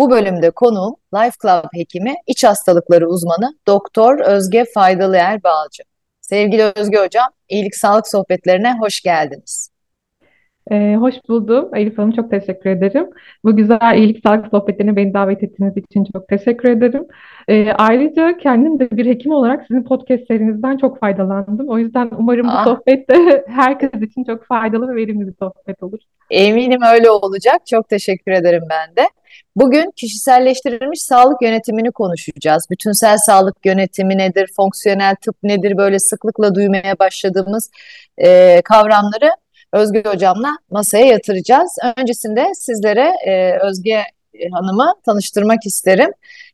Bu bölümde konuğum Life Club hekimi, iç hastalıkları uzmanı Doktor Özge Faydalıer Balcı. Sevgili Özge Hocam, iyilik sağlık sohbetlerine hoş geldiniz. Ee, hoş buldum. Elif Hanım çok teşekkür ederim. Bu güzel iyilik sağlık sohbetlerine beni davet ettiğiniz için çok teşekkür ederim. Ee, ayrıca kendim de bir hekim olarak sizin podcast serinizden çok faydalandım. O yüzden umarım bu ah. sohbet de herkes için çok faydalı ve verimli bir sohbet olur. Eminim öyle olacak. Çok teşekkür ederim ben de. Bugün kişiselleştirilmiş sağlık yönetimini konuşacağız. Bütünsel sağlık yönetimi nedir, fonksiyonel tıp nedir böyle sıklıkla duymaya başladığımız e, kavramları Özge Hocam'la masaya yatıracağız. Öncesinde sizlere e, Özge Hanım'ı tanıştırmak isterim.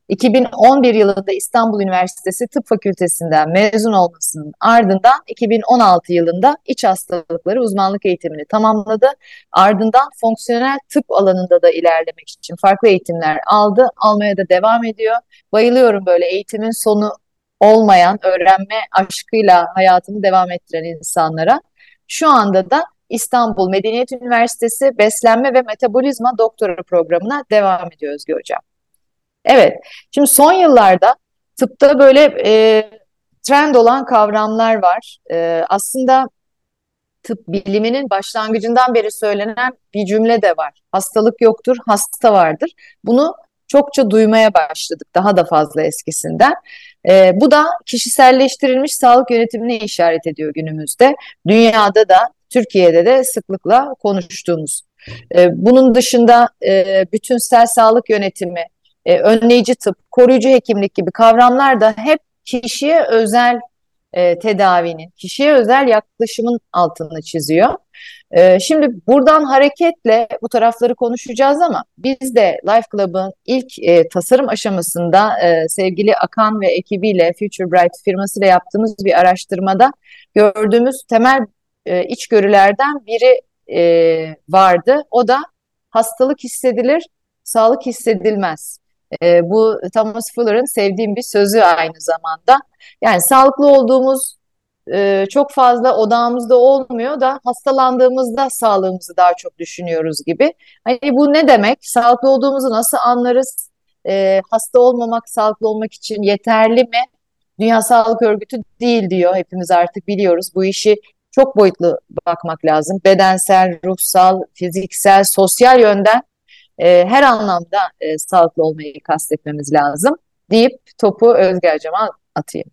2011 yılında İstanbul Üniversitesi Tıp Fakültesinden mezun olmasının ardından 2016 yılında iç hastalıkları uzmanlık eğitimini tamamladı. Ardından fonksiyonel tıp alanında da ilerlemek için farklı eğitimler aldı. Almaya da devam ediyor. Bayılıyorum böyle eğitimin sonu olmayan öğrenme aşkıyla hayatını devam ettiren insanlara. Şu anda da İstanbul Medeniyet Üniversitesi Beslenme ve Metabolizma Doktora programına devam ediyor Özgür Hocam. Evet, şimdi son yıllarda tıpta böyle e, trend olan kavramlar var. E, aslında tıp biliminin başlangıcından beri söylenen bir cümle de var. Hastalık yoktur, hasta vardır. Bunu çokça duymaya başladık daha da fazla eskisinden. E, bu da kişiselleştirilmiş sağlık yönetimine işaret ediyor günümüzde. Dünyada da Türkiye'de de sıklıkla konuştuğumuz. E, bunun dışında e, bütünsel sağlık yönetimi, e, önleyici tıp, koruyucu hekimlik gibi kavramlar da hep kişiye özel e, tedavinin, kişiye özel yaklaşımın altını çiziyor. Şimdi buradan hareketle bu tarafları konuşacağız ama biz de Life Club'ın ilk tasarım aşamasında sevgili Akan ve ekibiyle Future Bright firmasıyla yaptığımız bir araştırmada gördüğümüz temel e, içgörülerden biri e, vardı. O da hastalık hissedilir, sağlık hissedilmez. E, bu Thomas Fuller'ın sevdiğim bir sözü aynı zamanda. Yani sağlıklı olduğumuz e, çok fazla odağımızda olmuyor da hastalandığımızda sağlığımızı daha çok düşünüyoruz gibi. Hani bu ne demek? Sağlıklı olduğumuzu nasıl anlarız? E, hasta olmamak, sağlıklı olmak için yeterli mi? Dünya Sağlık Örgütü değil diyor. Hepimiz artık biliyoruz. Bu işi çok boyutlu bakmak lazım. Bedensel, ruhsal, fiziksel, sosyal yönden e, her anlamda e, sağlıklı olmayı kastetmemiz lazım deyip topu Özge Hocam'a atayım.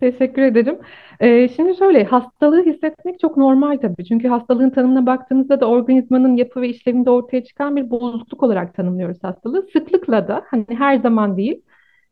Teşekkür ederim. Ee, şimdi şöyle hastalığı hissetmek çok normal tabii. Çünkü hastalığın tanımına baktığımızda da organizmanın yapı ve işlevinde ortaya çıkan bir bozukluk olarak tanımlıyoruz hastalığı. Sıklıkla da hani her zaman değil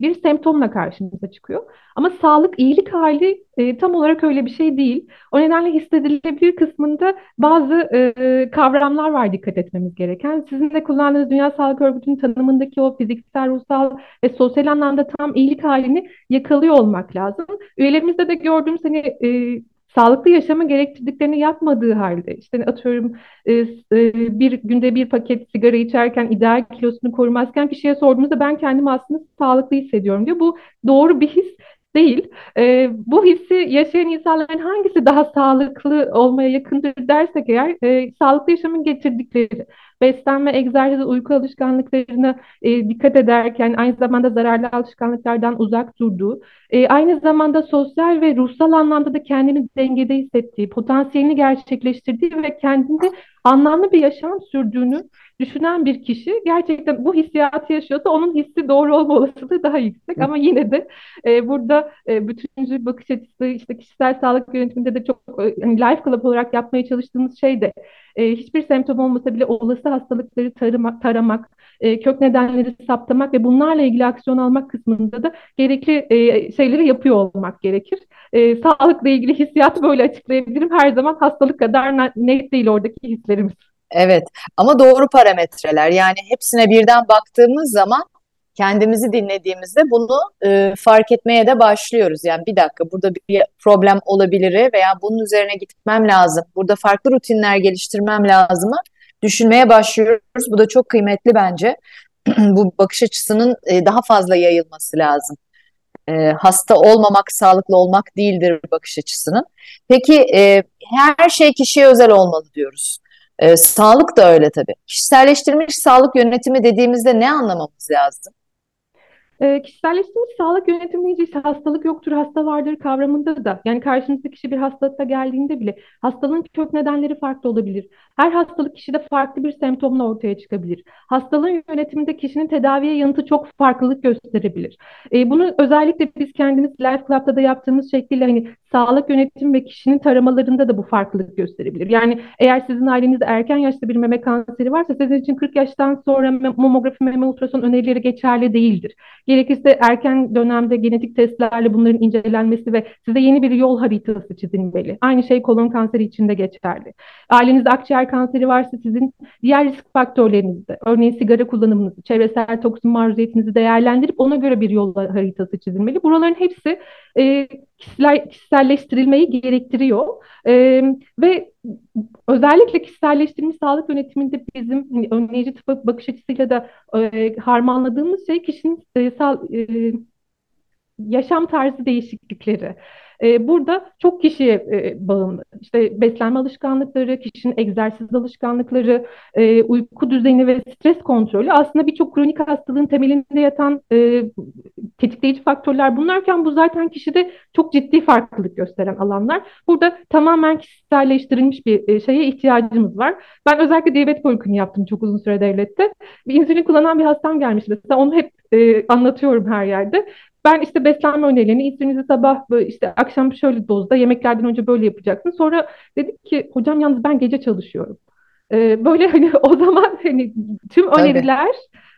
bir semptomla karşımıza çıkıyor. Ama sağlık, iyilik hali e, tam olarak öyle bir şey değil. O nedenle hissedilebilir kısmında bazı e, kavramlar var dikkat etmemiz gereken. Sizin de kullandığınız Dünya Sağlık Örgütü'nün tanımındaki o fiziksel, ruhsal ve sosyal anlamda tam iyilik halini yakalıyor olmak lazım. Üyelerimizde de gördüğümüz hani e, sağlıklı yaşamı gerektirdiklerini yapmadığı halde işte atıyorum e, e, bir günde bir paket sigara içerken ideal kilosunu korumazken kişiye sorduğumuzda ben kendimi aslında sağlıklı hissediyorum diyor. Bu doğru bir his değil. E, bu hissi yaşayan insanların hangisi daha sağlıklı olmaya yakındır dersek eğer sağlıklı yaşamın getirdikleri beslenme, egzersiz, uyku alışkanlıklarına e, dikkat ederken aynı zamanda zararlı alışkanlıklardan uzak durduğu, e, aynı zamanda sosyal ve ruhsal anlamda da kendini dengede hissettiği, potansiyelini gerçekleştirdiği ve kendinde anlamlı bir yaşam sürdüğünü düşünen bir kişi gerçekten bu hissiyatı yaşıyorsa onun hissi doğru olma olasılığı daha yüksek. Ama yine de e, burada e, bütüncül bakış açısı işte kişisel sağlık yönetiminde de çok e, hani Life Club olarak yapmaya çalıştığımız şey de e, hiçbir semptom olmasa bile olası hastalıkları tarımak, taramak, e, kök nedenleri saptamak ve bunlarla ilgili aksiyon almak kısmında da gerekli e, şeyleri yapıyor olmak gerekir. E, sağlıkla ilgili hissiyatı böyle açıklayabilirim. Her zaman hastalık kadar net değil oradaki hislerimiz. Evet ama doğru parametreler yani hepsine birden baktığımız zaman kendimizi dinlediğimizde bunu e, fark etmeye de başlıyoruz. Yani bir dakika burada bir problem olabilir veya bunun üzerine gitmem lazım. Burada farklı rutinler geliştirmem lazımı düşünmeye başlıyoruz. Bu da çok kıymetli bence. Bu bakış açısının e, daha fazla yayılması lazım. E, hasta olmamak, sağlıklı olmak değildir bakış açısının. Peki e, her şey kişiye özel olmalı diyoruz. E, sağlık da öyle tabii. Kişiselleştirilmiş sağlık yönetimi dediğimizde ne anlamamız lazım? E, kişiselleştirilmiş sağlık yönetimi deyince işte hastalık yoktur, hasta vardır kavramında da. Yani karşınızdaki kişi bir hastalıkta geldiğinde bile hastalığın kök nedenleri farklı olabilir. Her hastalık kişide farklı bir semptomla ortaya çıkabilir. Hastalığın yönetiminde kişinin tedaviye yanıtı çok farklılık gösterebilir. E, bunu özellikle biz kendimiz Life Club'da da yaptığımız şekliyle hani sağlık yönetimi ve kişinin taramalarında da bu farklılık gösterebilir. Yani eğer sizin ailenizde erken yaşta bir meme kanseri varsa sizin için 40 yaştan sonra mamografi, meme ultrason önerileri geçerli değildir. Gerekirse erken dönemde genetik testlerle bunların incelenmesi ve size yeni bir yol haritası çizilmeli. Aynı şey kolon kanseri için de geçerli. Ailenizde akciğer kanseri varsa sizin diğer risk faktörlerinizi, örneğin sigara kullanımınızı, çevresel toksin maruziyetinizi değerlendirip ona göre bir yol haritası çizilmeli. Buraların hepsi e, kişisel, kişiselleştirilmeyi gerektiriyor. E, ve özellikle kişiselleştirilmiş sağlık yönetiminde bizim hani, önleyici tıp bakış açısıyla da e, harmanladığımız şey kişinin e, sağ, e, yaşam tarzı değişiklikleri. E, burada çok kişiye e, bağımlı. İşte beslenme alışkanlıkları, kişinin egzersiz alışkanlıkları, e, uyku düzeni ve stres kontrolü aslında birçok kronik hastalığın temelinde yatan e, tetikleyici faktörler bunlarken bu zaten kişide çok ciddi farklılık gösteren alanlar. Burada tamamen kişiselleştirilmiş bir şeye ihtiyacımız var. Ben özellikle diyabet poliklinik yaptım çok uzun süre devlette. Bir insülin kullanan bir hastam gelmişti mesela onu hep e, anlatıyorum her yerde. Ben işte beslenme önerilerini insülinizi sabah işte akşam şöyle dozda yemeklerden önce böyle yapacaksın. Sonra dedik ki hocam yalnız ben gece çalışıyorum. Ee, böyle hani o zaman hani tüm Tabii. öneriler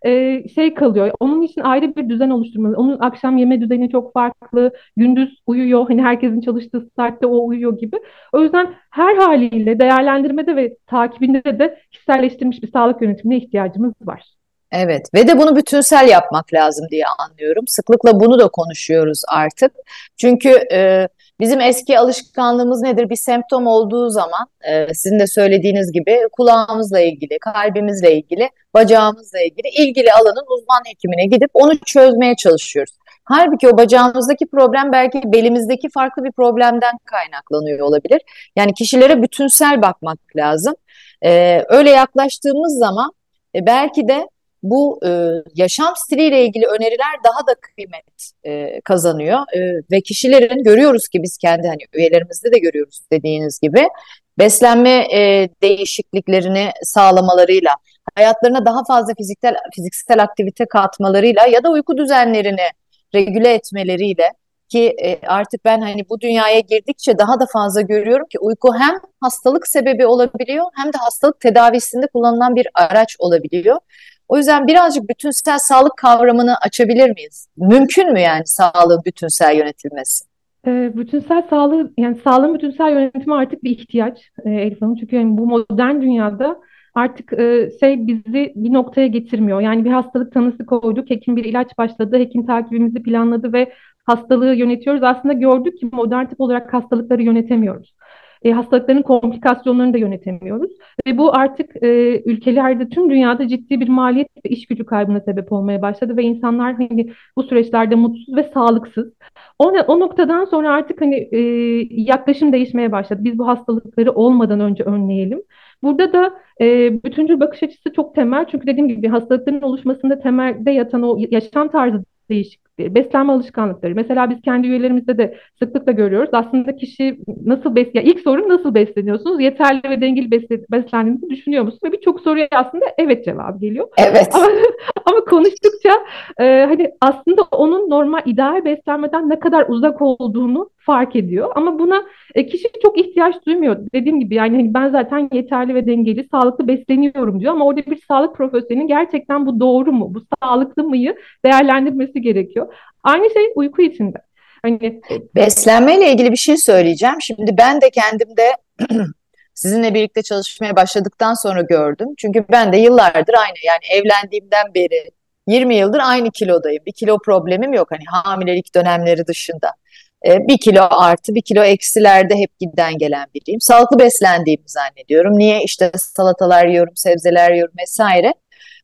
e, şey kalıyor. Onun için ayrı bir düzen oluşturmalı. Onun akşam yeme düzeni çok farklı. Gündüz uyuyor. Hani herkesin çalıştığı saatte o uyuyor gibi. O yüzden her haliyle değerlendirmede ve takibinde de kişiselleştirilmiş bir sağlık yönetimine ihtiyacımız var. Evet ve de bunu bütünsel yapmak lazım diye anlıyorum. Sıklıkla bunu da konuşuyoruz artık. Çünkü e, bizim eski alışkanlığımız nedir? Bir semptom olduğu zaman e, sizin de söylediğiniz gibi kulağımızla ilgili, kalbimizle ilgili, bacağımızla ilgili ilgili alanın uzman hekimine gidip onu çözmeye çalışıyoruz. Halbuki o bacağımızdaki problem belki belimizdeki farklı bir problemden kaynaklanıyor olabilir. Yani kişilere bütünsel bakmak lazım. Ee, öyle yaklaştığımız zaman e, belki de bu e, yaşam stiliyle ilgili öneriler daha da kıymet e, kazanıyor e, ve kişilerin görüyoruz ki biz kendi hani üyelerimizde de görüyoruz dediğiniz gibi beslenme e, değişikliklerini sağlamalarıyla hayatlarına daha fazla fiziksel fiziksel aktivite katmalarıyla ya da uyku düzenlerini regüle etmeleriyle ki e, artık ben hani bu dünyaya girdikçe daha da fazla görüyorum ki uyku hem hastalık sebebi olabiliyor hem de hastalık tedavisinde kullanılan bir araç olabiliyor. O yüzden birazcık bütünsel sağlık kavramını açabilir miyiz? Mümkün mü yani sağlığın bütünsel yönetilmesi? E, bütünsel sağlığı, yani sağlığın bütünsel yönetimi artık bir ihtiyaç e, Elif Hanım. Çünkü yani bu modern dünyada artık e, şey bizi bir noktaya getirmiyor. Yani bir hastalık tanısı koyduk, hekim bir ilaç başladı, hekim takibimizi planladı ve hastalığı yönetiyoruz. Aslında gördük ki modern tip olarak hastalıkları yönetemiyoruz e, hastalıkların komplikasyonlarını da yönetemiyoruz. Ve bu artık e, ülkelerde tüm dünyada ciddi bir maliyet ve iş gücü kaybına sebep olmaya başladı ve insanlar hani bu süreçlerde mutsuz ve sağlıksız. O, o noktadan sonra artık hani e, yaklaşım değişmeye başladı. Biz bu hastalıkları olmadan önce önleyelim. Burada da e, bütüncül bakış açısı çok temel. Çünkü dediğim gibi hastalıkların oluşmasında temelde yatan o yaşam tarzı değişiklikleri, beslenme alışkanlıkları. Mesela biz kendi üyelerimizde de sıklıkla görüyoruz. Aslında kişi nasıl bes ya ilk soru nasıl besleniyorsunuz? Yeterli ve dengeli beslendiğinizi düşünüyor musunuz? Ve birçok soruya aslında evet cevabı geliyor. Evet. Ama, ama konuştukça e, hani aslında onun normal ideal beslenmeden ne kadar uzak olduğunu fark ediyor. Ama buna e, kişi çok ihtiyaç duymuyor. Dediğim gibi yani hani ben zaten yeterli ve dengeli, sağlıklı besleniyorum diyor. Ama orada bir sağlık profesyonelinin gerçekten bu doğru mu, bu sağlıklı mıyı değerlendirmesi gerekiyor. Aynı şey uyku içinde. Hani beslenmeyle ilgili bir şey söyleyeceğim. Şimdi ben de kendimde sizinle birlikte çalışmaya başladıktan sonra gördüm. Çünkü ben de yıllardır aynı yani evlendiğimden beri 20 yıldır aynı kilodayım. Bir kilo problemim yok hani hamilelik dönemleri dışında. E, bir kilo artı bir kilo eksilerde hep giden gelen biriyim. Sağlıklı beslendiğimi zannediyorum. Niye? İşte salatalar yiyorum, sebzeler yiyorum vesaire.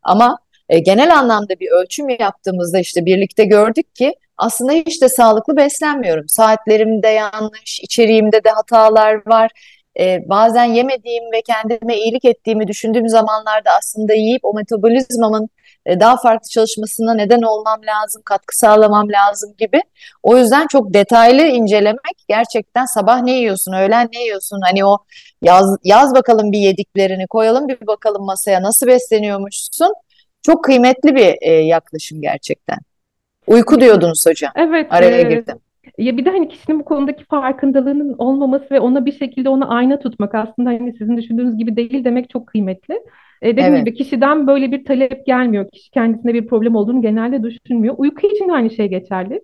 Ama e, genel anlamda bir ölçüm yaptığımızda işte birlikte gördük ki aslında hiç de sağlıklı beslenmiyorum. Saatlerimde yanlış, içeriğimde de hatalar var. Ee, bazen yemediğim ve kendime iyilik ettiğimi düşündüğüm zamanlarda aslında yiyip o metabolizmamın e, daha farklı çalışmasına neden olmam lazım, katkı sağlamam lazım gibi. O yüzden çok detaylı incelemek gerçekten sabah ne yiyorsun, öğlen ne yiyorsun, hani o yaz, yaz bakalım bir yediklerini koyalım bir bakalım masaya nasıl besleniyormuşsun. Çok kıymetli bir e, yaklaşım gerçekten. Uyku diyordunuz hocam. Evet. Araya e, girdim. Ya bir de hani kişinin bu konudaki farkındalığının olmaması ve ona bir şekilde ona ayna tutmak aslında hani sizin düşündüğünüz gibi değil demek çok kıymetli. E, dediğim evet. gibi kişiden böyle bir talep gelmiyor. Kişi kendisinde bir problem olduğunu genelde düşünmüyor. Uyku için de aynı şey geçerli.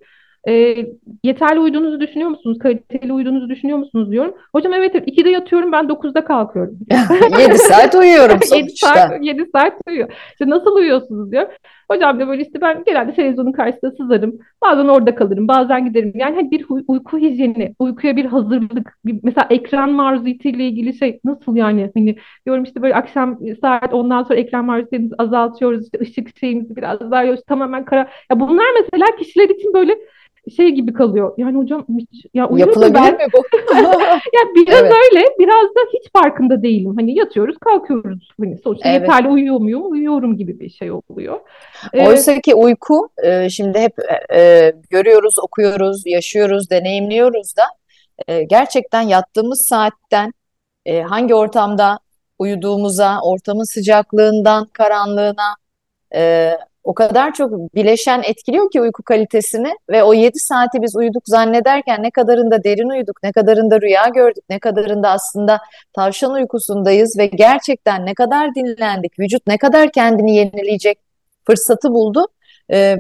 E, yeterli uyuduğunuzu düşünüyor musunuz? Kaliteli uyuduğunuzu düşünüyor musunuz diyorum. Hocam evet 2'de yatıyorum ben 9'da kalkıyorum. 7 saat uyuyorum sonuçta. 7 saat, 7 saat uyuyor. İşte nasıl uyuyorsunuz diyor. Hocam da böyle işte ben genelde televizyonun karşısında sızarım. Bazen orada kalırım, bazen giderim. Yani hani bir uyku hijyeni, uykuya bir hazırlık. Bir, mesela ekran maruziyetiyle ilgili şey nasıl yani? Hani diyorum işte böyle akşam saat ondan sonra ekran maruziyetimizi azaltıyoruz. İşte ışık şeyimizi biraz daha yiyoruz. Tamamen kara. Ya bunlar mesela kişiler için böyle şey gibi kalıyor. Yani hocam ya Yapılabilir ben. mi bu? ya biraz evet. öyle, biraz da hiç farkında değilim. Hani yatıyoruz, kalkıyoruz. Hani sonuçta evet. yeterli uyuyor muyum? Uyuyorum gibi bir şey oluyor. Ee, Oysa ki uyku e, şimdi hep e, görüyoruz, okuyoruz, yaşıyoruz, deneyimliyoruz da e, gerçekten yattığımız saatten hangi ortamda uyuduğumuza, ortamın sıcaklığından karanlığına, o kadar çok bileşen etkiliyor ki uyku kalitesini ve o 7 saati biz uyuduk zannederken ne kadarında derin uyuduk, ne kadarında rüya gördük, ne kadarında aslında tavşan uykusundayız ve gerçekten ne kadar dinlendik, vücut ne kadar kendini yenileyecek fırsatı buldu. Ee,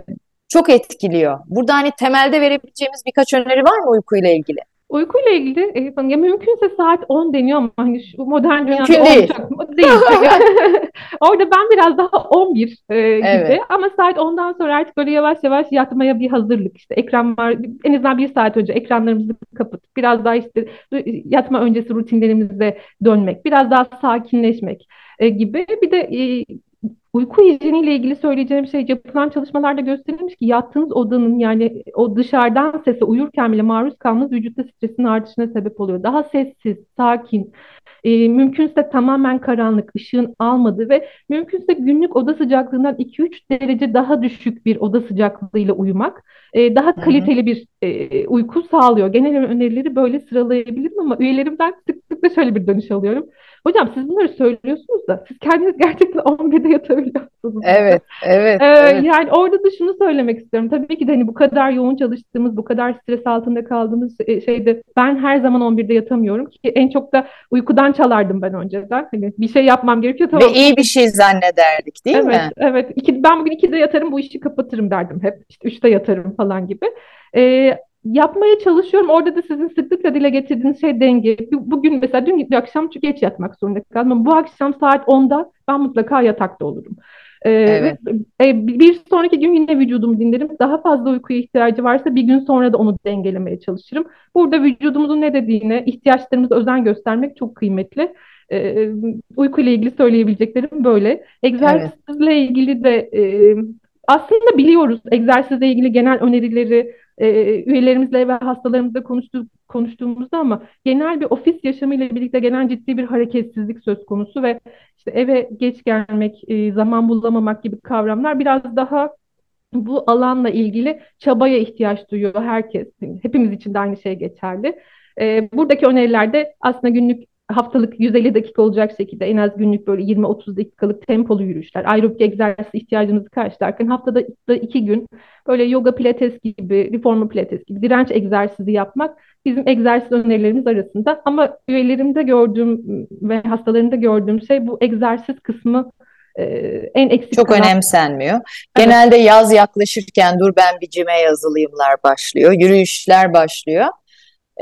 çok etkiliyor. Burada hani temelde verebileceğimiz birkaç öneri var mı uykuyla ilgili? Uykuyla ilgili e, ya mümkünse saat 10 deniyor ama hani şu modern dünyada Mümkün değil. Çok, değil. Orada ben biraz daha 11 e, evet. gibi ama saat 10'dan sonra artık böyle yavaş yavaş yatmaya bir hazırlık işte ekran var en azından bir saat önce ekranlarımızı kapatıp biraz daha işte yatma öncesi rutinlerimize dönmek biraz daha sakinleşmek e, gibi bir de e, Uyku hijyeniyle ilgili söyleyeceğim şey yapılan çalışmalarda gösterilmiş ki yattığınız odanın yani o dışarıdan sese uyurken bile maruz kalmanız vücutta stresin artışına sebep oluyor. Daha sessiz, sakin, e, mümkünse tamamen karanlık, ışığın almadığı ve mümkünse günlük oda sıcaklığından 2-3 derece daha düşük bir oda sıcaklığıyla uyumak e, daha kaliteli bir e, uyku sağlıyor. Genel önerileri böyle sıralayabilirim ama üyelerimden sık sık da şöyle bir dönüş alıyorum. Hocam siz bunları söylüyorsunuz da siz kendiniz gerçekten 11'de yatabiliyorsunuz. Evet, evet, ee, evet. Yani orada da şunu söylemek istiyorum. Tabii ki de hani bu kadar yoğun çalıştığımız, bu kadar stres altında kaldığımız e, şeyde ben her zaman 11'de yatamıyorum ki en çok da uykudan çalardım ben önceden. Hani bir şey yapmam gerekiyor tamam. Ve iyi bir şey zannederdik değil evet, mi? Evet, evet. Ben bugün 2'de yatarım bu işi kapatırım derdim hep. İşte 3'te yatarım falan gibi. Ee, yapmaya çalışıyorum. Orada da sizin sıklıkla dile getirdiğiniz şey denge. Bugün mesela dün akşam çok geç yatmak zorunda kaldım bu akşam saat 10'da ben mutlaka yatakta olurum. Ee, evet. e, bir sonraki gün yine vücudumu dinlerim. Daha fazla uykuya ihtiyacı varsa bir gün sonra da onu dengelemeye çalışırım. Burada vücudumuzun ne dediğine, ihtiyaçlarımıza özen göstermek çok kıymetli. Ee, uyku ile ilgili söyleyebileceklerim böyle. Egzersizle evet. ilgili de e, aslında biliyoruz egzersizle ilgili genel önerileri e, üyelerimizle ve hastalarımızla konuştu, konuştuğumuzda ama genel bir ofis yaşamıyla birlikte gelen ciddi bir hareketsizlik söz konusu ve işte eve geç gelmek, e, zaman bulamamak gibi kavramlar biraz daha bu alanla ilgili çabaya ihtiyaç duyuyor herkes. Hepimiz için de aynı şey geçerli. E, buradaki önerilerde aslında günlük haftalık 150 dakika olacak şekilde en az günlük böyle 20-30 dakikalık tempolu yürüyüşler, aerobik egzersiz ihtiyacınızı karşılarken haftada da iki gün böyle yoga pilates gibi, reformer pilates gibi direnç egzersizi yapmak bizim egzersiz önerilerimiz arasında. Ama üyelerimde gördüğüm ve hastalarımda gördüğüm şey bu egzersiz kısmı e, en eksik Çok kalan... önemsenmiyor. Genelde evet. yaz yaklaşırken dur ben bir cime yazılayımlar başlıyor, yürüyüşler başlıyor.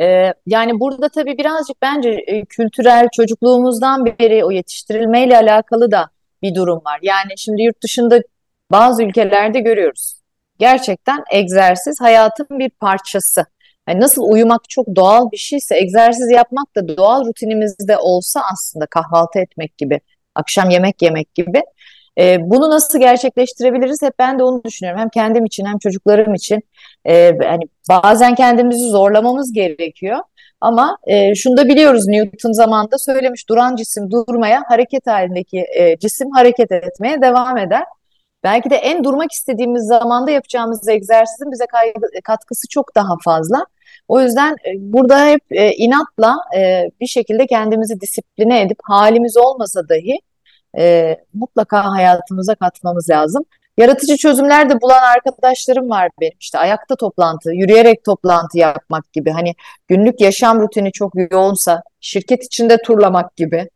Ee, yani burada tabii birazcık bence e, kültürel çocukluğumuzdan beri o yetiştirilmeyle alakalı da bir durum var. Yani şimdi yurt dışında bazı ülkelerde görüyoruz. Gerçekten egzersiz hayatın bir parçası. Yani nasıl uyumak çok doğal bir şeyse egzersiz yapmak da doğal rutinimizde olsa aslında kahvaltı etmek gibi, akşam yemek yemek gibi. E, bunu nasıl gerçekleştirebiliriz? Hep ben de onu düşünüyorum. Hem kendim için hem çocuklarım için. E, yani bazen kendimizi zorlamamız gerekiyor. Ama e, şunu da biliyoruz Newton zamanında söylemiş duran cisim durmaya, hareket halindeki e, cisim hareket etmeye devam eder. Belki de en durmak istediğimiz zamanda yapacağımız egzersizin bize katkısı çok daha fazla. O yüzden e, burada hep e, inatla e, bir şekilde kendimizi disipline edip halimiz olmasa dahi e, mutlaka hayatımıza katmamız lazım. Yaratıcı çözümler de bulan arkadaşlarım var benim. İşte ayakta toplantı, yürüyerek toplantı yapmak gibi. Hani günlük yaşam rutini çok yoğunsa şirket içinde turlamak gibi.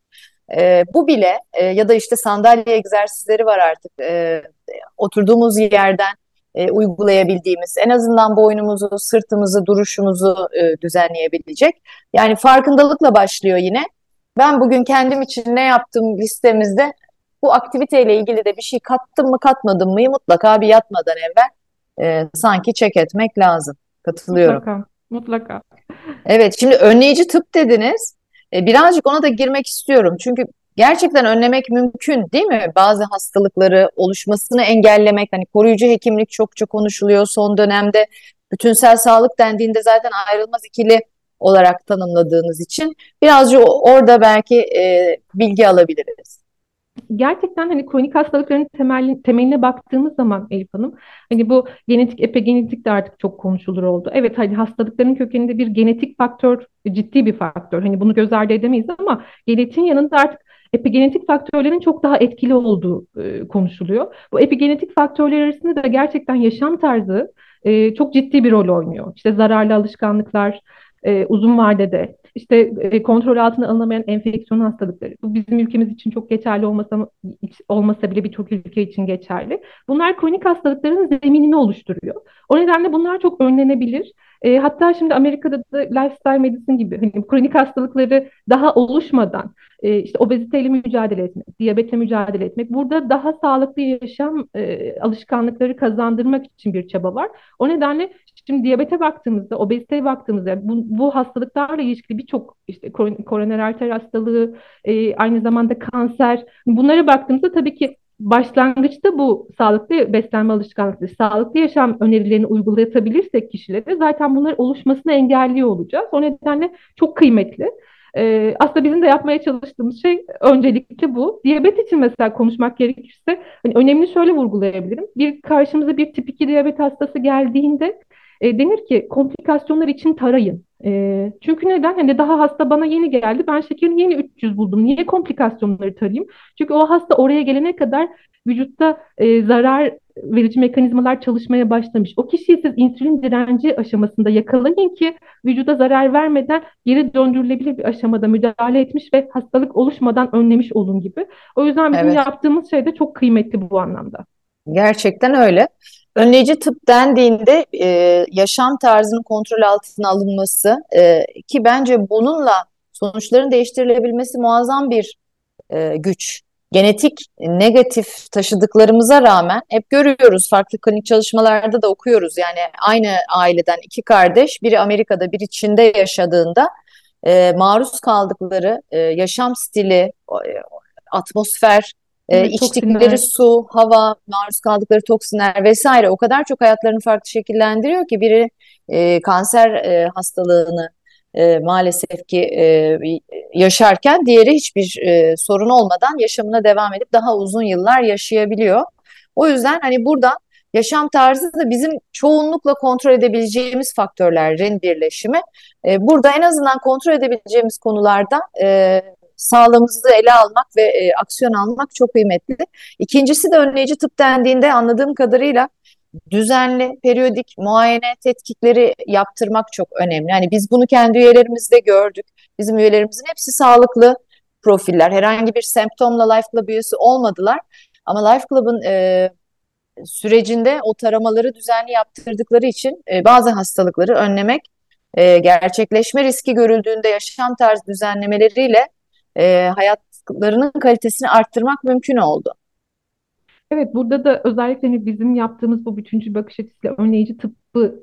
E, bu bile e, ya da işte sandalye egzersizleri var artık. E, oturduğumuz yerden e, uygulayabildiğimiz, en azından boynumuzu, sırtımızı, duruşumuzu e, düzenleyebilecek. Yani farkındalıkla başlıyor yine. Ben bugün kendim için ne yaptım listemizde bu aktiviteyle ilgili de bir şey kattım mı katmadım mı mutlaka bir yatmadan evvel e, sanki çek etmek lazım. Katılıyorum. Mutlaka, mutlaka. Evet, şimdi önleyici tıp dediniz. E, birazcık ona da girmek istiyorum. Çünkü gerçekten önlemek mümkün değil mi? Bazı hastalıkları oluşmasını engellemek, hani koruyucu hekimlik çokça konuşuluyor son dönemde. Bütünsel sağlık dendiğinde zaten ayrılmaz ikili olarak tanımladığınız için birazcık orada belki e, bilgi alabiliriz gerçekten hani kronik hastalıkların temel, temeline baktığımız zaman Elif Hanım hani bu genetik epigenetik de artık çok konuşulur oldu. Evet hani hastalıkların kökeninde bir genetik faktör ciddi bir faktör. Hani bunu göz ardı edemeyiz ama genetiğin yanında artık epigenetik faktörlerin çok daha etkili olduğu e, konuşuluyor. Bu epigenetik faktörler arasında da gerçekten yaşam tarzı e, çok ciddi bir rol oynuyor. İşte zararlı alışkanlıklar, e, uzun vadede işte e, kontrol altına alınamayan enfeksiyon hastalıkları. Bu bizim ülkemiz için çok geçerli olmasa olmasa bile birçok ülke için geçerli. Bunlar kronik hastalıkların zeminini oluşturuyor. O nedenle bunlar çok önlenebilir. E, hatta şimdi Amerika'da da lifestyle medicine gibi hani kronik hastalıkları daha oluşmadan e, işte obeziteyle mücadele etmek, diyabetle mücadele etmek, burada daha sağlıklı yaşam e, alışkanlıkları kazandırmak için bir çaba var. O nedenle şimdi diyabete baktığımızda, obeziteye baktığımızda bu, bu hastalıklarla ilişkili birçok işte koroner arter hastalığı, e, aynı zamanda kanser, bunlara baktığımızda tabii ki başlangıçta bu sağlıklı beslenme alışkanlıkları, sağlıklı yaşam önerilerini uygulayabilirsek kişilere zaten bunlar oluşmasını engelliyor olacağız. O nedenle çok kıymetli. Ee, aslında bizim de yapmaya çalıştığımız şey öncelikle bu. Diyabet için mesela konuşmak gerekirse hani önemli şöyle vurgulayabilirim. Bir karşımıza bir tip 2 diyabet hastası geldiğinde e, denir ki komplikasyonlar için tarayın. E, çünkü neden? Hani daha hasta bana yeni geldi. Ben şekerini yeni 300 buldum. Niye komplikasyonları tarayayım? Çünkü o hasta oraya gelene kadar vücutta e, zarar verici mekanizmalar çalışmaya başlamış. O kişiyi siz insülin direnci aşamasında yakalayın ki vücuda zarar vermeden geri döndürülebilir bir aşamada müdahale etmiş ve hastalık oluşmadan önlemiş olun gibi. O yüzden bizim evet. yaptığımız şey de çok kıymetli bu anlamda. Gerçekten öyle. Önleyici tıp dendiğinde e, yaşam tarzının kontrol altına alınması e, ki bence bununla sonuçların değiştirilebilmesi muazzam bir e, güç. Genetik negatif taşıdıklarımıza rağmen hep görüyoruz farklı klinik çalışmalarda da okuyoruz. Yani aynı aileden iki kardeş biri Amerika'da biri Çin'de yaşadığında e, maruz kaldıkları e, yaşam stili, e, atmosfer, e, içtikleri su, hava, maruz kaldıkları toksinler vesaire o kadar çok hayatlarını farklı şekillendiriyor ki biri e, kanser e, hastalığını e, maalesef ki e, yaşarken diğeri hiçbir e, sorun olmadan yaşamına devam edip daha uzun yıllar yaşayabiliyor. O yüzden hani burada yaşam tarzı da bizim çoğunlukla kontrol edebileceğimiz faktörlerin birleşimi. E, burada en azından kontrol edebileceğimiz konularda e, sağlığımızı ele almak ve e, aksiyon almak çok kıymetli. İkincisi de önleyici tıp dendiğinde anladığım kadarıyla düzenli, periyodik muayene tetkikleri yaptırmak çok önemli. Yani biz bunu kendi üyelerimizde gördük. Bizim üyelerimizin hepsi sağlıklı profiller. Herhangi bir semptomla Life Club üyesi olmadılar. Ama Life Club'ın e, sürecinde o taramaları düzenli yaptırdıkları için e, bazı hastalıkları önlemek, e, gerçekleşme riski görüldüğünde yaşam tarzı düzenlemeleriyle e, hayatlarının kalitesini arttırmak mümkün oldu. Evet, burada da özellikle hani bizim yaptığımız bu bütüncül bakış açısıyla önleyici tıbbı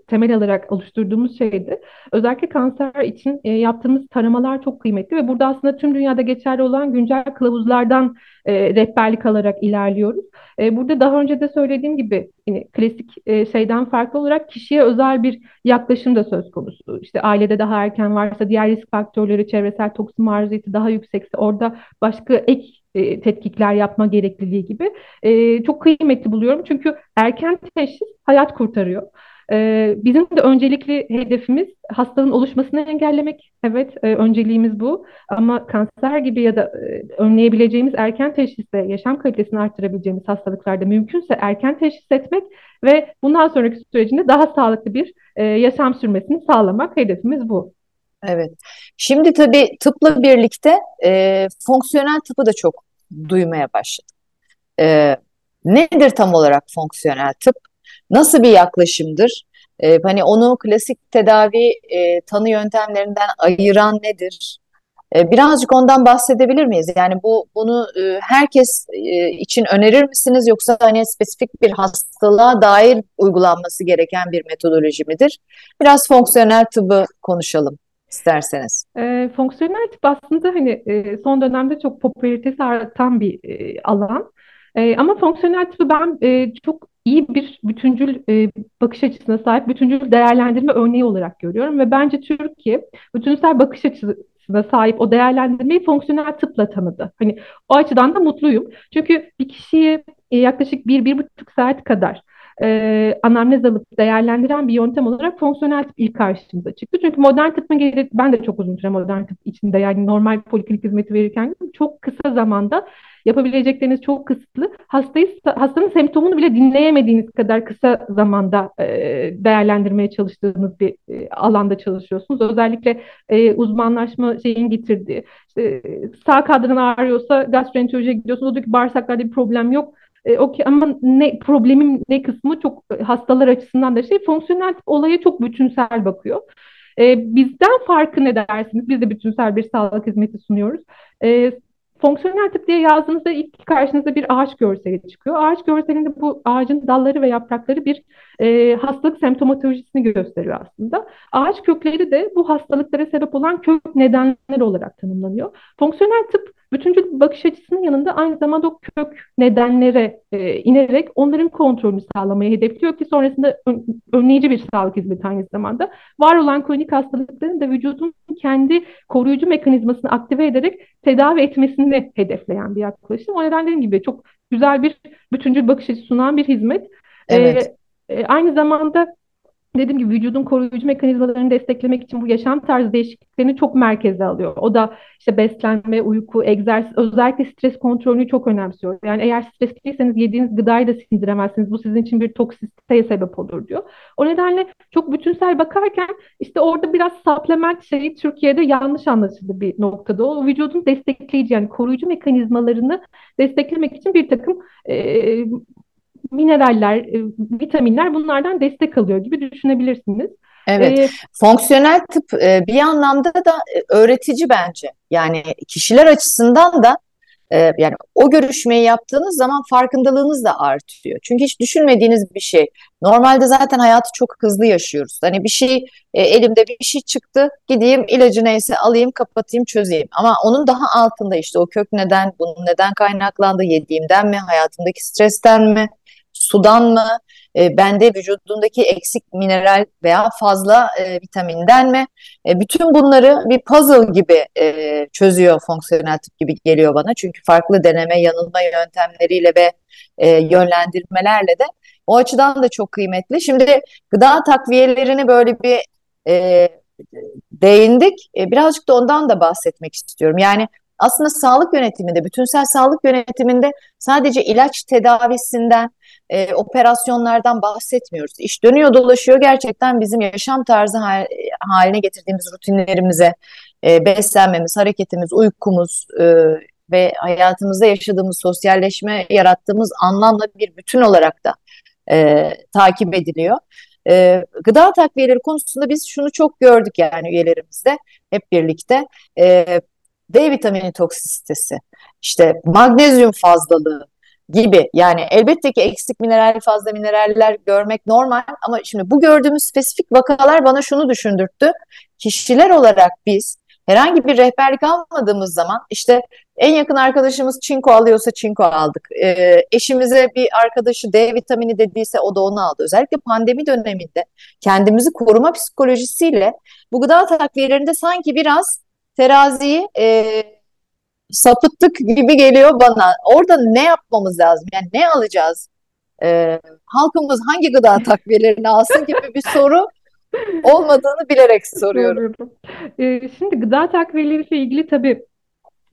temel alarak oluşturduğumuz şeydi. Özellikle kanser için e, yaptığımız taramalar çok kıymetli ve burada aslında tüm dünyada geçerli olan güncel kılavuzlardan e, rehberlik alarak ilerliyoruz. E, burada daha önce de söylediğim gibi yani klasik e, şeyden farklı olarak kişiye özel bir yaklaşım da söz konusu. İşte ailede daha erken varsa diğer risk faktörleri, çevresel toksin maruziyeti daha yüksekse orada başka ek e, tetkikler yapma gerekliliği gibi e, çok kıymetli buluyorum. Çünkü erken teşhis hayat kurtarıyor. E, bizim de öncelikli hedefimiz hastalığın oluşmasını engellemek. Evet, e, önceliğimiz bu. Ama kanser gibi ya da e, önleyebileceğimiz erken teşhisle yaşam kalitesini arttırabileceğimiz hastalıklarda mümkünse erken teşhis etmek ve bundan sonraki sürecinde daha sağlıklı bir e, yaşam sürmesini sağlamak hedefimiz bu. Evet. Şimdi tabii tıpla birlikte e, fonksiyonel tıpı da çok duymaya başladım. E, nedir tam olarak fonksiyonel tıp? Nasıl bir yaklaşımdır? E, hani onu klasik tedavi e, tanı yöntemlerinden ayıran nedir? E, birazcık ondan bahsedebilir miyiz? Yani bu bunu e, herkes e, için önerir misiniz yoksa hani spesifik bir hastalığa dair uygulanması gereken bir metodoloji midir? Biraz fonksiyonel tıbbı konuşalım isterseniz. E, fonksiyonel tıp aslında hani e, son dönemde çok popülaritesi artan bir e, alan. E, ama fonksiyonel tıbbı ben e, çok iyi bir bütüncül e, bakış açısına sahip bütüncül değerlendirme örneği olarak görüyorum ve bence Türkiye bütünsel bakış açısına sahip o değerlendirmeyi fonksiyonel tıpla tanıdı. Hani o açıdan da mutluyum. Çünkü bir kişiyi e, yaklaşık bir, bir buçuk saat kadar e, anamnez alıp değerlendiren bir yöntem olarak fonksiyonel tıp ilk karşımıza çıktı. Çünkü modern tıbbın geri, ben de çok uzun süre modern tıp içinde yani normal poliklinik hizmeti verirken çok kısa zamanda yapabilecekleriniz çok kısıtlı. Hastayı, hastanın semptomunu bile dinleyemediğiniz kadar kısa zamanda e, değerlendirmeye çalıştığınız bir e, alanda çalışıyorsunuz. Özellikle e, uzmanlaşma şeyin getirdiği. İşte, sağ kadran ağrıyorsa gastroenterolojiye gidiyorsunuz. O diyor ki bağırsaklarda bir problem yok e, okay, ama ne problemim ne kısmı çok e, hastalar açısından da şey fonksiyonel olaya çok bütünsel bakıyor. E, bizden farkı ne dersiniz? Biz de bütünsel bir sağlık hizmeti sunuyoruz. E, Fonksiyonel tip diye yazdığınızda ilk karşınıza bir ağaç görseli çıkıyor. Ağaç görselinde bu ağacın dalları ve yaprakları bir e, hastalık semptomatolojisini gösteriyor aslında. Ağaç kökleri de bu hastalıklara sebep olan kök nedenler olarak tanımlanıyor. Fonksiyonel tıp bütüncül bakış açısının yanında aynı zamanda o kök nedenlere e, inerek onların kontrolünü sağlamayı hedefliyor ki sonrasında ön, önleyici bir sağlık hizmeti aynı zamanda. Var olan kronik hastalıkların da vücudun kendi koruyucu mekanizmasını aktive ederek tedavi etmesini hedefleyen bir yaklaşım. O nedenle dediğim gibi çok güzel bir bütüncül bakış açısı sunan bir hizmet. Evet. Ee, e, aynı zamanda dediğim gibi vücudun koruyucu mekanizmalarını desteklemek için bu yaşam tarzı değişikliklerini çok merkeze alıyor. O da işte beslenme, uyku, egzersiz, özellikle stres kontrolünü çok önemsiyor. Yani eğer stresliyseniz yediğiniz gıdayı da sindiremezsiniz. Bu sizin için bir toksisiteye sebep olur diyor. O nedenle çok bütünsel bakarken işte orada biraz supplement şeyi Türkiye'de yanlış anlaşıldı bir noktada. O vücudun destekleyici yani koruyucu mekanizmalarını desteklemek için bir takım e, mineraller, e, vitaminler bunlardan destek alıyor gibi düşünebilirsiniz. Evet, ee, fonksiyonel tıp e, bir anlamda da e, öğretici bence. Yani kişiler açısından da yani o görüşmeyi yaptığınız zaman farkındalığınız da artıyor. Çünkü hiç düşünmediğiniz bir şey. Normalde zaten hayatı çok hızlı yaşıyoruz. Hani bir şey elimde bir şey çıktı, gideyim ilacı neyse alayım, kapatayım, çözeyim. Ama onun daha altında işte o kök neden, bunun neden kaynaklandı, yediğimden mi, hayatımdaki stresten mi? Sudan mı, e, bende vücudundaki eksik mineral veya fazla e, vitaminden mi? E, bütün bunları bir puzzle gibi e, çözüyor fonksiyonel tıp gibi geliyor bana. Çünkü farklı deneme yanılma yöntemleriyle ve e, yönlendirmelerle de o açıdan da çok kıymetli. Şimdi gıda takviyelerini böyle bir e, değindik. E, birazcık da ondan da bahsetmek istiyorum. Yani aslında sağlık yönetiminde, bütünsel sağlık yönetiminde sadece ilaç tedavisinden, e, operasyonlardan bahsetmiyoruz. İş dönüyor dolaşıyor gerçekten bizim yaşam tarzı haline getirdiğimiz rutinlerimize, e, beslenmemiz, hareketimiz, uykumuz e, ve hayatımızda yaşadığımız sosyalleşme, yarattığımız anlamla bir bütün olarak da e, takip ediliyor. E, gıda takviyeleri konusunda biz şunu çok gördük yani üyelerimizde hep birlikte. E, D vitamini toksisitesi, işte magnezyum fazlalığı, gibi. Yani elbette ki eksik mineral, fazla mineraller görmek normal ama şimdi bu gördüğümüz spesifik vakalar bana şunu düşündürttü. Kişiler olarak biz herhangi bir rehberlik almadığımız zaman işte en yakın arkadaşımız çinko alıyorsa çinko aldık. E, eşimize bir arkadaşı D vitamini dediyse o da onu aldı. Özellikle pandemi döneminde kendimizi koruma psikolojisiyle bu gıda takviyelerinde sanki biraz teraziyi e, sapıttık gibi geliyor bana. Orada ne yapmamız lazım? Yani ne alacağız? E, halkımız hangi gıda takviyelerini alsın gibi bir soru olmadığını bilerek soruyorum. Ee, şimdi gıda takviyeleriyle ilgili tabii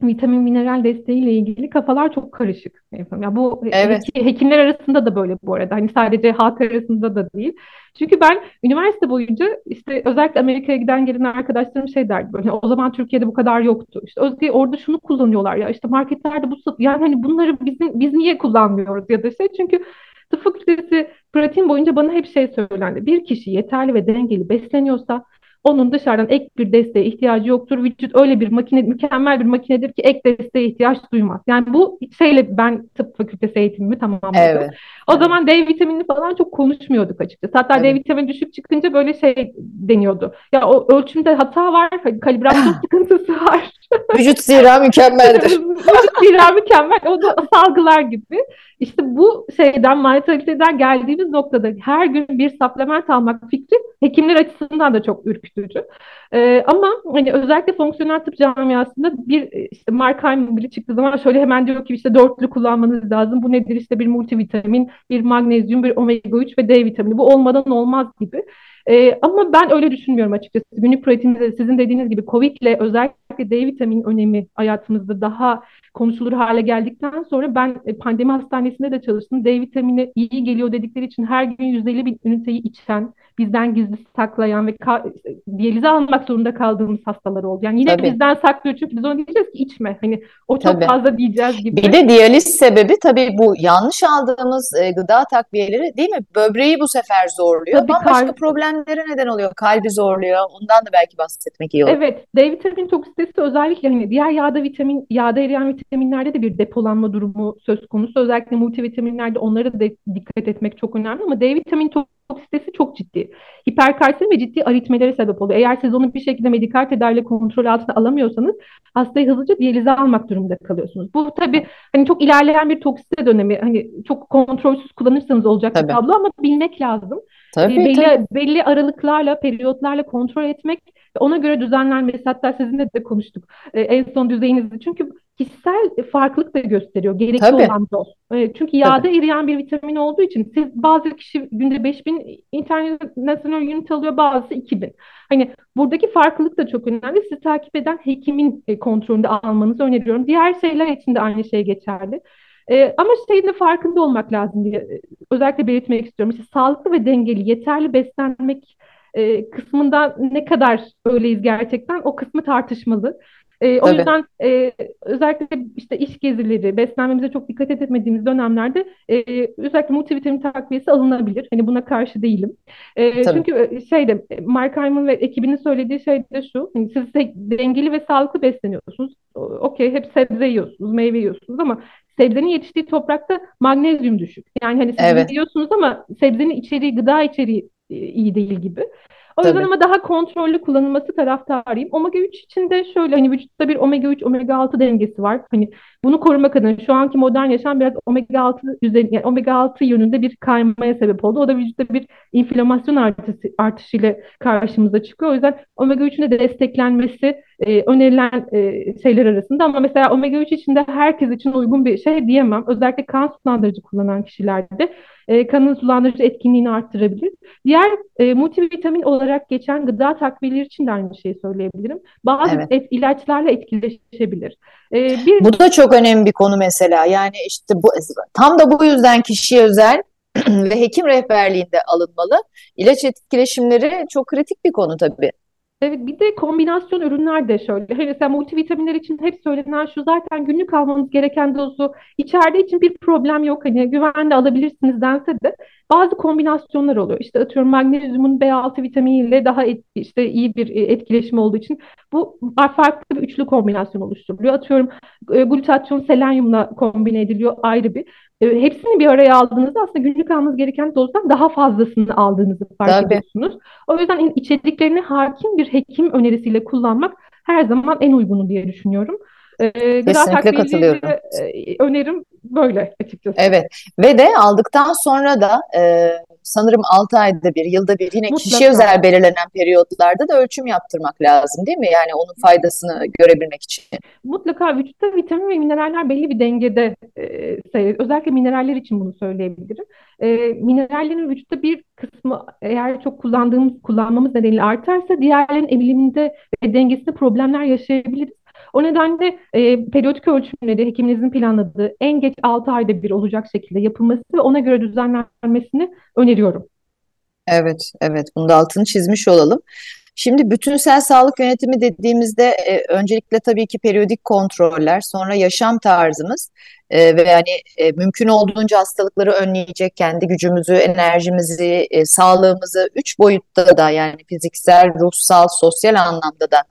vitamin mineral desteğiyle ilgili kafalar çok karışık. Ya bu evet. hekimler arasında da böyle bu arada. Hani sadece halk arasında da değil. Çünkü ben üniversite boyunca işte özellikle Amerika'ya giden gelen arkadaşlarım şey derdi böyle o zaman Türkiye'de bu kadar yoktu. İşte Özge orada şunu kullanıyorlar ya işte marketlerde bu yani hani bunları bizim biz niye kullanmıyoruz ya da şey çünkü tıp fakültesi pratiğim boyunca bana hep şey söylendi. Bir kişi yeterli ve dengeli besleniyorsa onun dışarıdan ek bir desteğe ihtiyacı yoktur. Vücut öyle bir makine, mükemmel bir makinedir ki ek desteğe ihtiyaç duymaz. Yani bu şeyle ben tıp fakültesi eğitimimi tamamladım. Evet. O evet. zaman D vitamini falan çok konuşmuyorduk açıkçası. Hatta evet. D vitamini düşük çıkınca böyle şey deniyordu. Ya o ölçümde hata var, kalibrasyon sıkıntısı var. Vücut zira mükemmeldir. Vücut zira mükemmel. O da salgılar gibi. İşte bu şeyden, mantaliteden geldiğimiz noktada her gün bir supplement almak fikri hekimler açısından da çok ürkütücü. Ee, ama hani özellikle fonksiyonel tıp camiasında bir işte Markheim bile çıktığı zaman şöyle hemen diyor ki işte dörtlü kullanmanız lazım. Bu nedir? İşte bir multivitamin, bir magnezyum, bir omega 3 ve D vitamini. Bu olmadan olmaz gibi. Ee, ama ben öyle düşünmüyorum açıkçası. Günlük pratiğimizde sizin dediğiniz gibi COVID ile özellikle D vitamini önemi hayatımızda daha konuşulur hale geldikten sonra ben e, pandemi hastanesinde de çalıştım. D vitamini iyi geliyor dedikleri için her gün 150 bin üniteyi içen, bizden gizli saklayan ve diyalize almak zorunda kaldığımız hastalar oldu. Yani yine tabii. bizden saklıyor çünkü biz ona diyeceğiz ki içme. Hani o çok tabii. fazla diyeceğiz gibi. Bir de diyaliz sebebi tabii bu yanlış aldığımız e, gıda takviyeleri değil mi? Böbreği bu sefer zorluyor. Tabii Bambaşka kalp... problemlere neden oluyor. Kalbi zorluyor. Ondan da belki bahsetmek iyi olur. Evet. D vitamin toksitesi özellikle hani diğer yağda vitamin, yağda eriyen vitaminlerde de bir depolanma durumu söz konusu. Özellikle multivitaminlerde onlara da dikkat etmek çok önemli ama D vitamin toksitesi çok ciddi. Hiperkalsemi ve ciddi aritmelere sebep oluyor. Eğer siz onu bir şekilde medikal tedaviyle kontrol altına alamıyorsanız hastayı hızlıca diyalize almak durumunda kalıyorsunuz. Bu tabii hani çok ilerleyen bir toksite dönemi. Hani çok kontrolsüz kullanırsanız olacak tabii. bir tablo ama bilmek lazım. Tabii, belli, tabii. belli aralıklarla, periyotlarla kontrol etmek ona göre düzenlenmesi. Hatta sizinle de konuştuk e, en son düzeyinizde. Çünkü kişisel farklılık da gösteriyor. Gerekli Tabii. olan doz. E, çünkü yağda Tabii. eriyen bir vitamin olduğu için siz bazı kişi günde 5000 international unit alıyor, bazısı 2000. Hani buradaki farklılık da çok önemli. Sizi takip eden hekimin e, kontrolünde almanızı öneriyorum. Diğer şeyler için de aynı şey geçerli. Ee, ama şeyin de farkında olmak lazım diye e, özellikle belirtmek istiyorum. İşte sağlıklı ve dengeli, yeterli beslenmek e, kısmında ne kadar öyleyiz gerçekten o kısmı tartışmalı. E, o yüzden e, özellikle işte iş gezileri, beslenmemize çok dikkat etmediğimiz dönemlerde e, özellikle multivitamin takviyesi alınabilir. Hani buna karşı değilim. E, çünkü e, şeyde Mark Hyman ve ekibinin söylediği şey de şu. Hani siz de dengeli ve sağlıklı besleniyorsunuz. Okey hep sebze yiyorsunuz, meyve yiyorsunuz ama sebzenin yetiştiği toprakta magnezyum düşük. Yani hani siz evet. yiyorsunuz ama sebzenin içeriği, gıda içeriği iyi değil gibi. O yüzden Tabii. ama daha kontrollü kullanılması taraftarıyım. Omega 3 için de şöyle hani vücutta bir omega 3 omega 6 dengesi var. Hani bunu korumak adına şu anki modern yaşam biraz omega 6 üzerine yani omega 6 yönünde bir kaymaya sebep oldu. O da vücutta bir inflamasyon artışı, artışıyla karşımıza çıkıyor. O yüzden omega 3'ün de desteklenmesi e, önerilen e, şeyler arasında ama mesela omega 3 için de herkes için uygun bir şey diyemem. Özellikle kan sulandırıcı kullanan kişilerde e, kanın sulandırıcı etkinliğini arttırabilir. Diğer e, multivitamin olarak geçen gıda takviyeleri için de aynı şeyi söyleyebilirim. Bazı evet. et, ilaçlarla etkileşebilir. E, bir... Bu da çok önemli bir konu mesela. Yani işte bu tam da bu yüzden kişiye özel ve hekim rehberliğinde alınmalı. İlaç etkileşimleri çok kritik bir konu tabii. Evet bir de kombinasyon ürünler de şöyle. Hani mesela multivitaminler için hep söylenen şu zaten günlük almanız gereken dozu içeride için bir problem yok. Hani güvenle alabilirsiniz dense de bazı kombinasyonlar oluyor. İşte atıyorum magnezyumun B6 vitaminiyle daha et, işte iyi bir e, etkileşim olduğu için bu farklı bir üçlü kombinasyon oluşturuluyor. Atıyorum e, glutatyon selenyumla kombine ediliyor ayrı bir. E, hepsini bir araya aldığınızda aslında günlük almanız gereken dozdan daha fazlasını aldığınızı fark Tabii. ediyorsunuz. O yüzden içeriklerine hakim bir hekim önerisiyle kullanmak her zaman en uygunu diye düşünüyorum. Ee, Kesinlikle katılıyorum. E, önerim böyle açıkçası. Evet ve de aldıktan sonra da e, sanırım 6 ayda bir, yılda bir yine Mutlaka. kişiye özel belirlenen periyotlarda da ölçüm yaptırmak lazım değil mi? Yani onun faydasını görebilmek için. Mutlaka vücutta vitamin ve mineraller belli bir dengede e, sayılır. Özellikle mineraller için bunu söyleyebilirim. E, minerallerin vücutta bir kısmı eğer çok kullandığımız, kullanmamız nedeniyle artarsa diğerlerin emiliminde ve dengesinde problemler yaşayabiliriz. O nedenle e, periyodik ölçümleri hekiminizin planladığı en geç 6 ayda bir olacak şekilde yapılması ve ona göre düzenlenmesini öneriyorum. Evet, evet. Bunun da altını çizmiş olalım. Şimdi bütünsel sağlık yönetimi dediğimizde e, öncelikle tabii ki periyodik kontroller, sonra yaşam tarzımız e, ve yani e, mümkün olduğunca hastalıkları önleyecek kendi gücümüzü, enerjimizi, e, sağlığımızı üç boyutta da yani fiziksel, ruhsal, sosyal anlamda da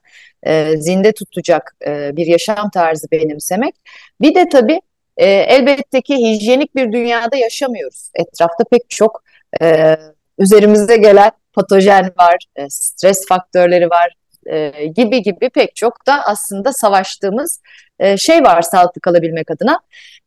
e, zinde tutacak e, bir yaşam tarzı benimsemek. Bir de tabii e, elbette ki hijyenik bir dünyada yaşamıyoruz. Etrafta pek çok e, üzerimize gelen patojen var, e, stres faktörleri var e, gibi gibi pek çok da aslında savaştığımız e, şey var sağlıklı kalabilmek adına.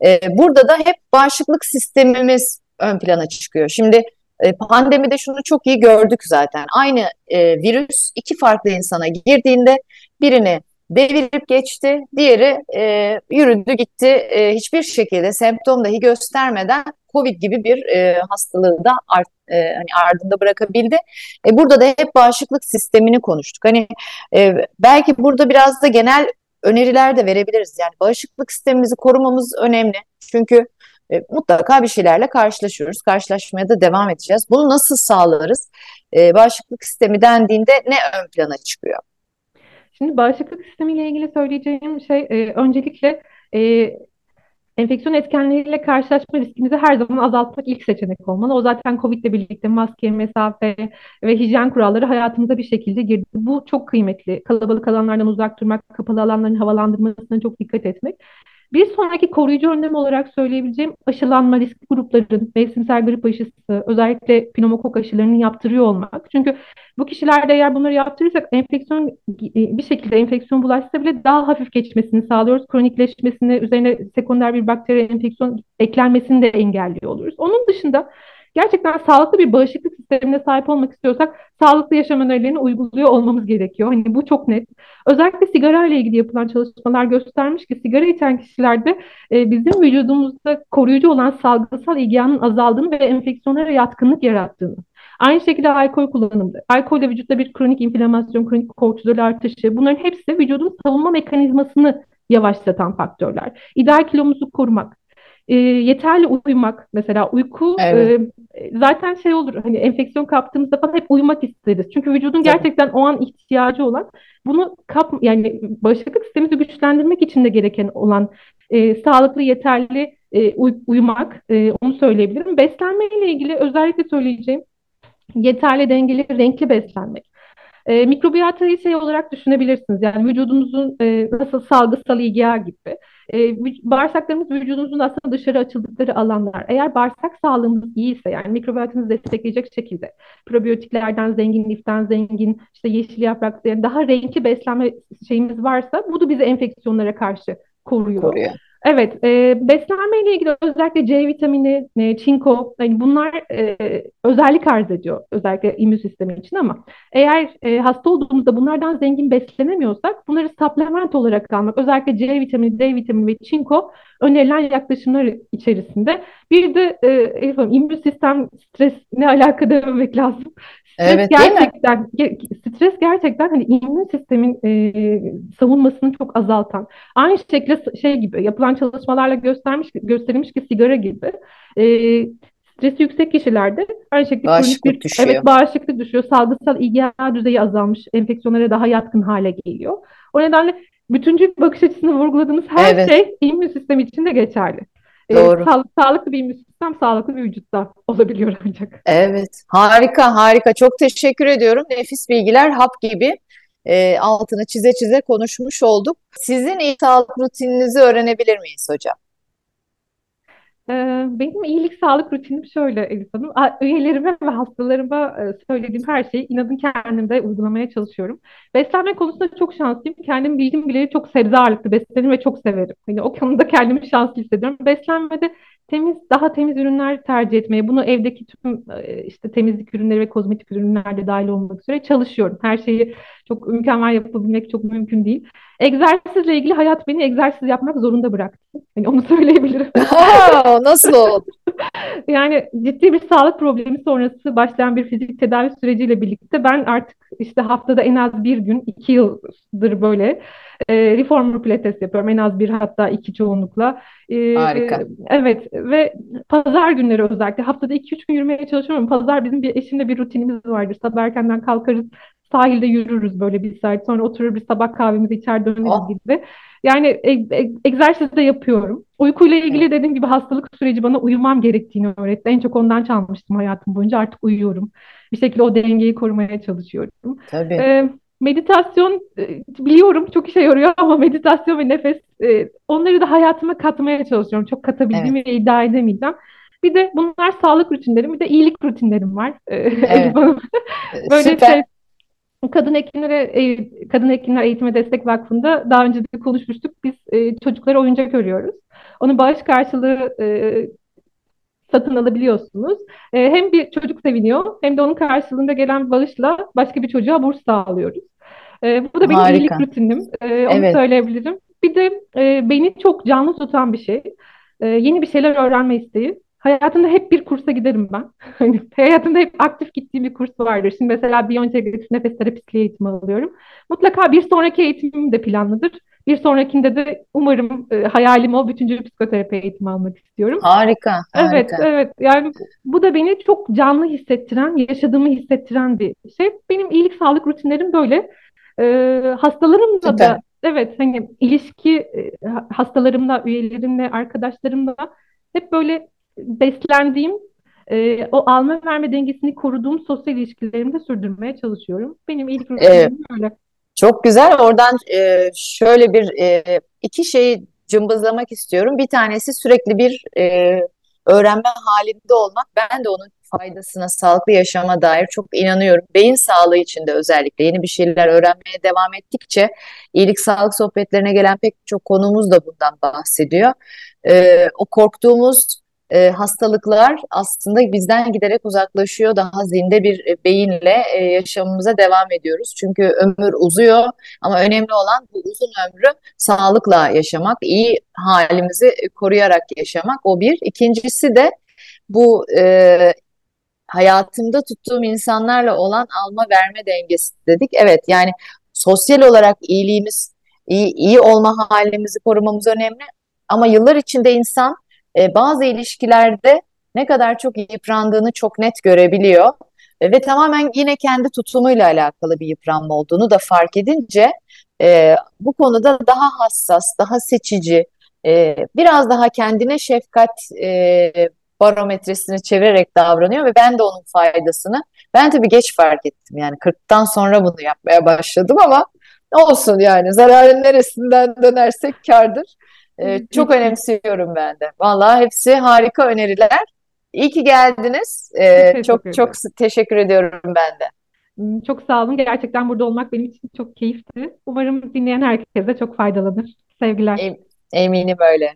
E, burada da hep bağışıklık sistemimiz ön plana çıkıyor. Şimdi e, pandemide şunu çok iyi gördük zaten. Aynı e, virüs iki farklı insana girdiğinde birini devirip geçti, diğeri e, yürüdü gitti. E, hiçbir şekilde semptom dahi göstermeden Covid gibi bir e, hastalığı da art, e, hani ardında bırakabildi. E, burada da hep bağışıklık sistemini konuştuk. Hani e, belki burada biraz da genel öneriler de verebiliriz. Yani bağışıklık sistemimizi korumamız önemli. Çünkü e, mutlaka bir şeylerle karşılaşıyoruz. Karşılaşmaya da devam edeceğiz. Bunu nasıl sağlarız? E, bağışıklık sistemi dendiğinde ne ön plana çıkıyor? Şimdi bağışıklık sistemiyle ilgili söyleyeceğim şey e, öncelikle e, enfeksiyon etkenleriyle karşılaşma riskimizi her zaman azaltmak ilk seçenek olmalı. O zaten Covid ile birlikte maske, mesafe ve hijyen kuralları hayatımıza bir şekilde girdi. Bu çok kıymetli. Kalabalık alanlardan uzak durmak, kapalı alanların havalandırmasına çok dikkat etmek. Bir sonraki koruyucu önlem olarak söyleyebileceğim aşılanma riskli grupların mevsimsel grip aşısı, özellikle pneumokok aşılarını yaptırıyor olmak. Çünkü bu kişilerde eğer bunları yaptırırsak enfeksiyon bir şekilde enfeksiyon bulaşsa bile daha hafif geçmesini sağlıyoruz. Kronikleşmesini, üzerine sekonder bir bakteri enfeksiyon eklenmesini de engelliyor oluruz. Onun dışında gerçekten sağlıklı bir bağışıklık sistemine sahip olmak istiyorsak sağlıklı yaşam önerilerini uyguluyor olmamız gerekiyor. Hani bu çok net. Özellikle sigara ile ilgili yapılan çalışmalar göstermiş ki sigara içen kişilerde e, bizim vücudumuzda koruyucu olan salgısal ilgiyanın azaldığını ve enfeksiyonlara yatkınlık yarattığını. Aynı şekilde alkol kullanımı. Alkol de vücutta bir kronik inflamasyon, kronik kortizol artışı. Bunların hepsi vücudun savunma mekanizmasını yavaşlatan faktörler. İdeal kilomuzu korumak, e, yeterli uyumak mesela uyku evet. e, zaten şey olur hani enfeksiyon kaptığımızda falan hep uyumak isteriz. Çünkü vücudun gerçekten o an ihtiyacı olan bunu kap yani bağışıklık sistemimizi güçlendirmek için de gereken olan e, sağlıklı yeterli e, uy uyumak e, onu söyleyebilirim. Beslenme ile ilgili özellikle söyleyeceğim yeterli dengeli renkli beslenmek. E, mikrobiyatayı şey olarak düşünebilirsiniz. Yani vücudunuzun e, nasıl salgısal ilgiya gibi. E, bağırsaklarımız vücudumuzun aslında dışarı açıldıkları alanlar. Eğer bağırsak sağlığımız iyiyse yani mikrobiyotanızı destekleyecek şekilde probiyotiklerden zengin, liften zengin, işte yeşil yapraklı yani daha renkli beslenme şeyimiz varsa bu da bizi enfeksiyonlara karşı koruyor. koruyor. Evet, e, beslenme ile ilgili özellikle C vitamini, e, çinko, yani bunlar e, özellik arz ediyor özellikle immün sistemi için ama eğer e, hasta olduğumuzda bunlardan zengin beslenemiyorsak bunları supplement olarak almak, özellikle C vitamini, D vitamini ve çinko önerilen yaklaşımlar içerisinde. Bir de e, immün sistem stresine alakalı dememek lazım. Stres evet, gerçekten stres gerçekten hani immün sistemin e, savunmasını çok azaltan. Aynı şekilde şey gibi yapılan çalışmalarla göstermiş gösterilmiş ki sigara gibi e, stresi yüksek kişilerde aynı şekilde bağışıklık bir, düşüyor. Evet bağışıklık düşüyor. Salgısal IgA düzeyi azalmış. Enfeksiyonlara daha yatkın hale geliyor. O nedenle bütüncül bakış açısını vurguladığımız her evet. şey immün sistemi için de geçerli. Ee, Doğru. E, sağlık, sağlıklı bir sistem sağlıklı bir vücutta olabiliyor ancak. Evet. Harika harika. Çok teşekkür ediyorum. Nefis bilgiler hap gibi e, altını çize çize konuşmuş olduk. Sizin iyi sağlık rutininizi öğrenebilir miyiz hocam? Ee, Benim iyilik sağlık rutinim şöyle Elif Hanım. Üyelerime ve hastalarıma e, söylediğim her şeyi inadın kendimde uygulamaya çalışıyorum. Beslenme konusunda çok şanslıyım. Kendim bildiğim bileli çok sebze ağırlıklı beslenirim ve çok severim. Hani o konuda kendimi şanslı hissediyorum. Beslenmede temiz, daha temiz ürünler tercih etmeye, bunu evdeki tüm e, işte temizlik ürünleri ve kozmetik ürünler de dahil olmak üzere çalışıyorum. Her şeyi çok mükemmel yapabilmek çok mümkün değil. Egzersizle ilgili hayat beni egzersiz yapmak zorunda bıraktı. Hani onu söyleyebilirim. Aa, nasıl oldu? Yani ciddi bir sağlık problemi sonrası başlayan bir fizik tedavi süreciyle birlikte ben artık işte haftada en az bir gün, iki yıldır böyle e, reformer pilates yapıyorum. En az bir hatta iki çoğunlukla. E, Harika. evet ve pazar günleri özellikle haftada iki üç gün yürümeye çalışıyorum. Pazar bizim bir eşimle bir rutinimiz vardır. Sabah erkenden kalkarız. Sahilde yürürüz böyle bir saat. Sonra oturur bir sabah kahvemizi içer döneriz Oh, gibi. Yani e- e- egzersiz de yapıyorum. Uykuyla evet, ilgili dediğim gibi hastalık süreci bana uyumam gerektiğini öğretti. En çok ondan çalmıştım hayatım boyunca. Artık uyuyorum. Bir şekilde o dengeyi korumaya çalışıyorum. tabii. Ee, meditasyon e, biliyorum çok işe yarıyor ama meditasyon ve nefes e, onları da hayatıma katmaya çalışıyorum. Çok Evet, katabildiğimi iddia edemeyeceğim. Bir de bunlar sağlık rutinlerim, bir de iyilik rutinlerim var. Evet. Böyle Süper. şey Kadın Hekimlere e, Kadın Hekimler Eğitime Destek Vakfı'nda daha önce de konuşmuştuk. Biz e, çocuklara oyuncak örüyoruz. Onun bağış karşılığı e, satın alabiliyorsunuz. Hem bir çocuk seviniyor hem de onun karşılığında gelen bağışla başka bir çocuğa burs sağlıyoruz. Bu da benim iyilik Harika. rutinim. E, onu Evet. söyleyebilirim. Bir de beni çok canlı tutan bir şey. Yeni bir şeyler öğrenme isteği. Hayatımda hep bir kursa giderim ben. Hani hayatımda hep aktif gittiğim bir kurs vardır. Şimdi mesela biyointegratif nefes terapistliği eğitimi alıyorum. Mutlaka bir sonraki eğitimim de planlıdır. Bir sonrakinde de umarım e, hayalim o bütüncül psikoterapi eğitimi almak istiyorum. Harika. Evet, Harika. evet. Yani bu da beni çok canlı hissettiren, yaşadığımı hissettiren bir şey. Benim iyilik sağlık rutinlerim böyle. Ee, hastalarımla Süper. da evet hani ilişki e, ha- hastalarımla, üyelerimle, arkadaşlarımla hep böyle beslendiğim, e, o alma verme dengesini koruduğum sosyal ilişkilerimi de sürdürmeye çalışıyorum. Benim iyilik Ee, rutinlerim böyle. çok güzel. Oradan e, şöyle bir e, iki şeyi cımbızlamak istiyorum. Bir tanesi sürekli bir e, öğrenme halinde olmak. Ben de onun faydasına, sağlıklı yaşama dair çok inanıyorum. Beyin sağlığı için de özellikle yeni bir şeyler öğrenmeye devam ettikçe iyilik sağlık sohbetlerine gelen pek çok konumuz da bundan bahsediyor. E, o korktuğumuz e, hastalıklar aslında bizden giderek uzaklaşıyor. Daha zinde bir e, beyinle e, yaşamımıza devam ediyoruz. Çünkü ömür uzuyor ama önemli olan bu uzun ömrü sağlıkla yaşamak, iyi halimizi e, koruyarak yaşamak. O bir. İkincisi de bu e, hayatımda tuttuğum insanlarla olan alma verme dengesi dedik. Evet yani sosyal olarak iyiliğimiz, iyi, iyi olma halimizi korumamız önemli. Ama yıllar içinde insan e, bazı ilişkilerde ne kadar çok yıprandığını çok net görebiliyor. E, ve tamamen yine kendi tutumuyla alakalı bir yıpranma olduğunu da fark edince e, bu konuda daha hassas, daha seçici, e, biraz daha kendine şefkat e, barometresini çevirerek davranıyor ve ben de onun faydasını ben tabii geç fark ettim yani 40'tan sonra bunu yapmaya başladım ama olsun yani zararın neresinden dönersek kârdır. Ee, çok önemsiyorum ben de. Vallahi hepsi harika öneriler. İyi ki geldiniz. çok Ee, çok çok ederim. teşekkür ediyorum ben de. Hmm, Çok sağ olun. Gerçekten burada olmak benim için çok keyifli. Umarım dinleyen herkese çok faydalanır. Sevgiler. Em- Eminim öyle.